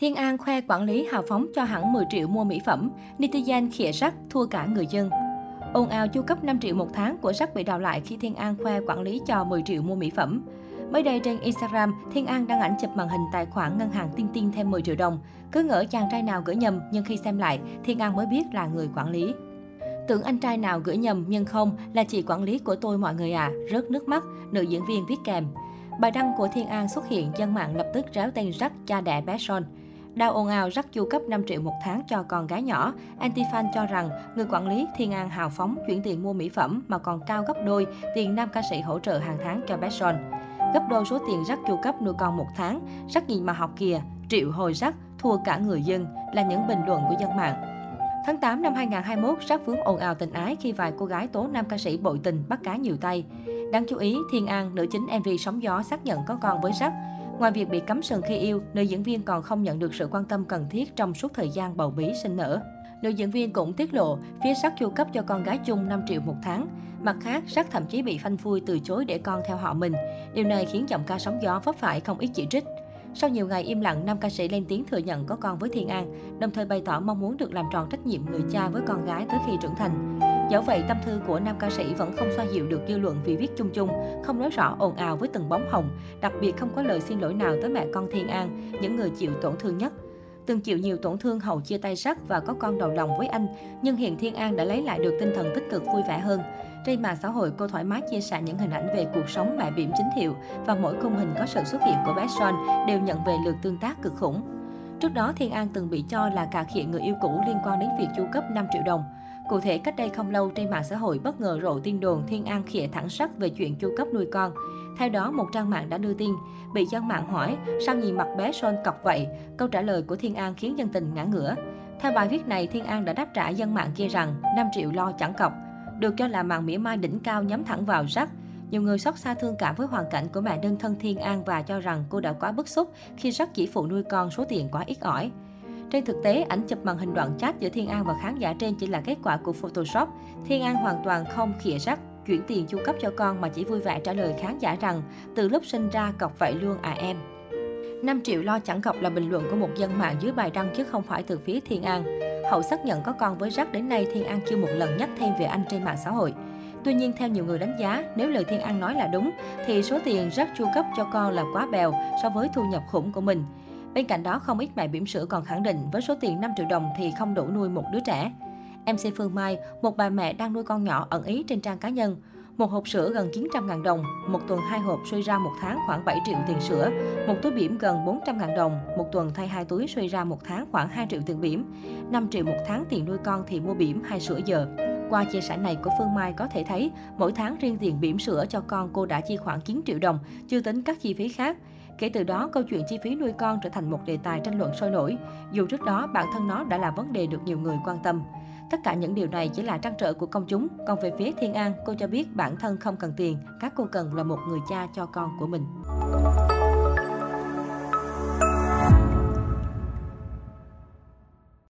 Thiên An khoe quản lý hào phóng cho hẳn 10 triệu mua mỹ phẩm, netizen khịa rắc thua cả người dân. Ồn ào chu cấp 5 triệu một tháng của rắc bị đào lại khi Thiên An khoe quản lý cho 10 triệu mua mỹ phẩm. Mới đây trên Instagram, Thiên An đăng ảnh chụp màn hình tài khoản ngân hàng Tiên Tiên thêm 10 triệu đồng. Cứ ngỡ chàng trai nào gửi nhầm, nhưng khi xem lại, Thiên An mới biết là người quản lý. Tưởng anh trai nào gửi nhầm nhưng không, là chị quản lý của tôi mọi người à, rớt nước mắt, nữ diễn viên viết kèm. Bài đăng của Thiên An xuất hiện, dân mạng lập tức réo tên rắc cha đẻ bé Son. Đau ồn ào rắc chu cấp 5 triệu một tháng cho con gái nhỏ. Antifan cho rằng người quản lý Thiên An hào phóng chuyển tiền mua mỹ phẩm mà còn cao gấp đôi tiền nam ca sĩ hỗ trợ hàng tháng cho bé Son. Gấp đôi số tiền rắc chu cấp nuôi con một tháng, rắc nhìn mà học kìa, triệu hồi rắc, thua cả người dân là những bình luận của dân mạng. Tháng 8 năm 2021, rắc vướng ồn ào tình ái khi vài cô gái tố nam ca sĩ bội tình bắt cá nhiều tay. Đáng chú ý, Thiên An, nữ chính MV Sóng Gió xác nhận có con với rắc. Ngoài việc bị cấm sừng khi yêu, nữ diễn viên còn không nhận được sự quan tâm cần thiết trong suốt thời gian bầu bí sinh nở. Nữ diễn viên cũng tiết lộ, phía sắc chu cấp cho con gái chung 5 triệu một tháng. Mặt khác, sắc thậm chí bị phanh phui từ chối để con theo họ mình. Điều này khiến giọng ca sóng gió vấp phải không ít chỉ trích. Sau nhiều ngày im lặng, nam ca sĩ lên tiếng thừa nhận có con với Thiên An, đồng thời bày tỏ mong muốn được làm tròn trách nhiệm người cha với con gái tới khi trưởng thành. Dẫu vậy, tâm thư của nam ca sĩ vẫn không xoa dịu được dư luận vì viết chung chung, không nói rõ ồn ào với từng bóng hồng, đặc biệt không có lời xin lỗi nào tới mẹ con Thiên An, những người chịu tổn thương nhất. Từng chịu nhiều tổn thương hầu chia tay sắc và có con đầu lòng với anh, nhưng hiện Thiên An đã lấy lại được tinh thần tích cực vui vẻ hơn. Trên mạng xã hội, cô thoải mái chia sẻ những hình ảnh về cuộc sống mẹ bỉm chính hiệu và mỗi khung hình có sự xuất hiện của bé Son đều nhận về lượt tương tác cực khủng. Trước đó, Thiên An từng bị cho là cà khịa người yêu cũ liên quan đến việc chu cấp 5 triệu đồng. Cụ thể, cách đây không lâu trên mạng xã hội bất ngờ rộ tin đồn Thiên An khịa thẳng sắc về chuyện chu cấp nuôi con. Theo đó, một trang mạng đã đưa tin, bị dân mạng hỏi sao nhìn mặt bé Son cọc vậy? Câu trả lời của Thiên An khiến dân tình ngã ngửa. Theo bài viết này, Thiên An đã đáp trả dân mạng kia rằng 5 triệu lo chẳng cọc. Được cho là mạng mỉa mai đỉnh cao nhắm thẳng vào rắc. Nhiều người xót xa thương cảm với hoàn cảnh của mẹ đơn thân Thiên An và cho rằng cô đã quá bức xúc khi rắc chỉ phụ nuôi con số tiền quá ít ỏi. Trên thực tế, ảnh chụp màn hình đoạn chat giữa Thiên An và khán giả trên chỉ là kết quả của Photoshop. Thiên An hoàn toàn không khịa rắc, chuyển tiền chu cấp cho con mà chỉ vui vẻ trả lời khán giả rằng từ lúc sinh ra cọc vậy luôn à em. 5 triệu lo chẳng cọc là bình luận của một dân mạng dưới bài đăng chứ không phải từ phía Thiên An. Hậu xác nhận có con với rắc đến nay Thiên An chưa một lần nhắc thêm về anh trên mạng xã hội. Tuy nhiên, theo nhiều người đánh giá, nếu lời Thiên An nói là đúng, thì số tiền rắc chu cấp cho con là quá bèo so với thu nhập khủng của mình. Bên cạnh đó, không ít mẹ bỉm sữa còn khẳng định với số tiền 5 triệu đồng thì không đủ nuôi một đứa trẻ. MC Phương Mai, một bà mẹ đang nuôi con nhỏ ẩn ý trên trang cá nhân. Một hộp sữa gần 900.000 đồng, một tuần hai hộp suy ra một tháng khoảng 7 triệu tiền sữa, một túi bỉm gần 400.000 đồng, một tuần thay hai túi suy ra một tháng khoảng 2 triệu tiền bỉm, 5 triệu một tháng tiền nuôi con thì mua bỉm hay sữa giờ. Qua chia sẻ này của Phương Mai có thể thấy, mỗi tháng riêng tiền bỉm sữa cho con cô đã chi khoảng 9 triệu đồng, chưa tính các chi phí khác. Kể từ đó, câu chuyện chi phí nuôi con trở thành một đề tài tranh luận sôi nổi, dù trước đó bản thân nó đã là vấn đề được nhiều người quan tâm. Tất cả những điều này chỉ là trăn trở của công chúng, còn về phía Thiên An, cô cho biết bản thân không cần tiền, các cô cần là một người cha cho con của mình.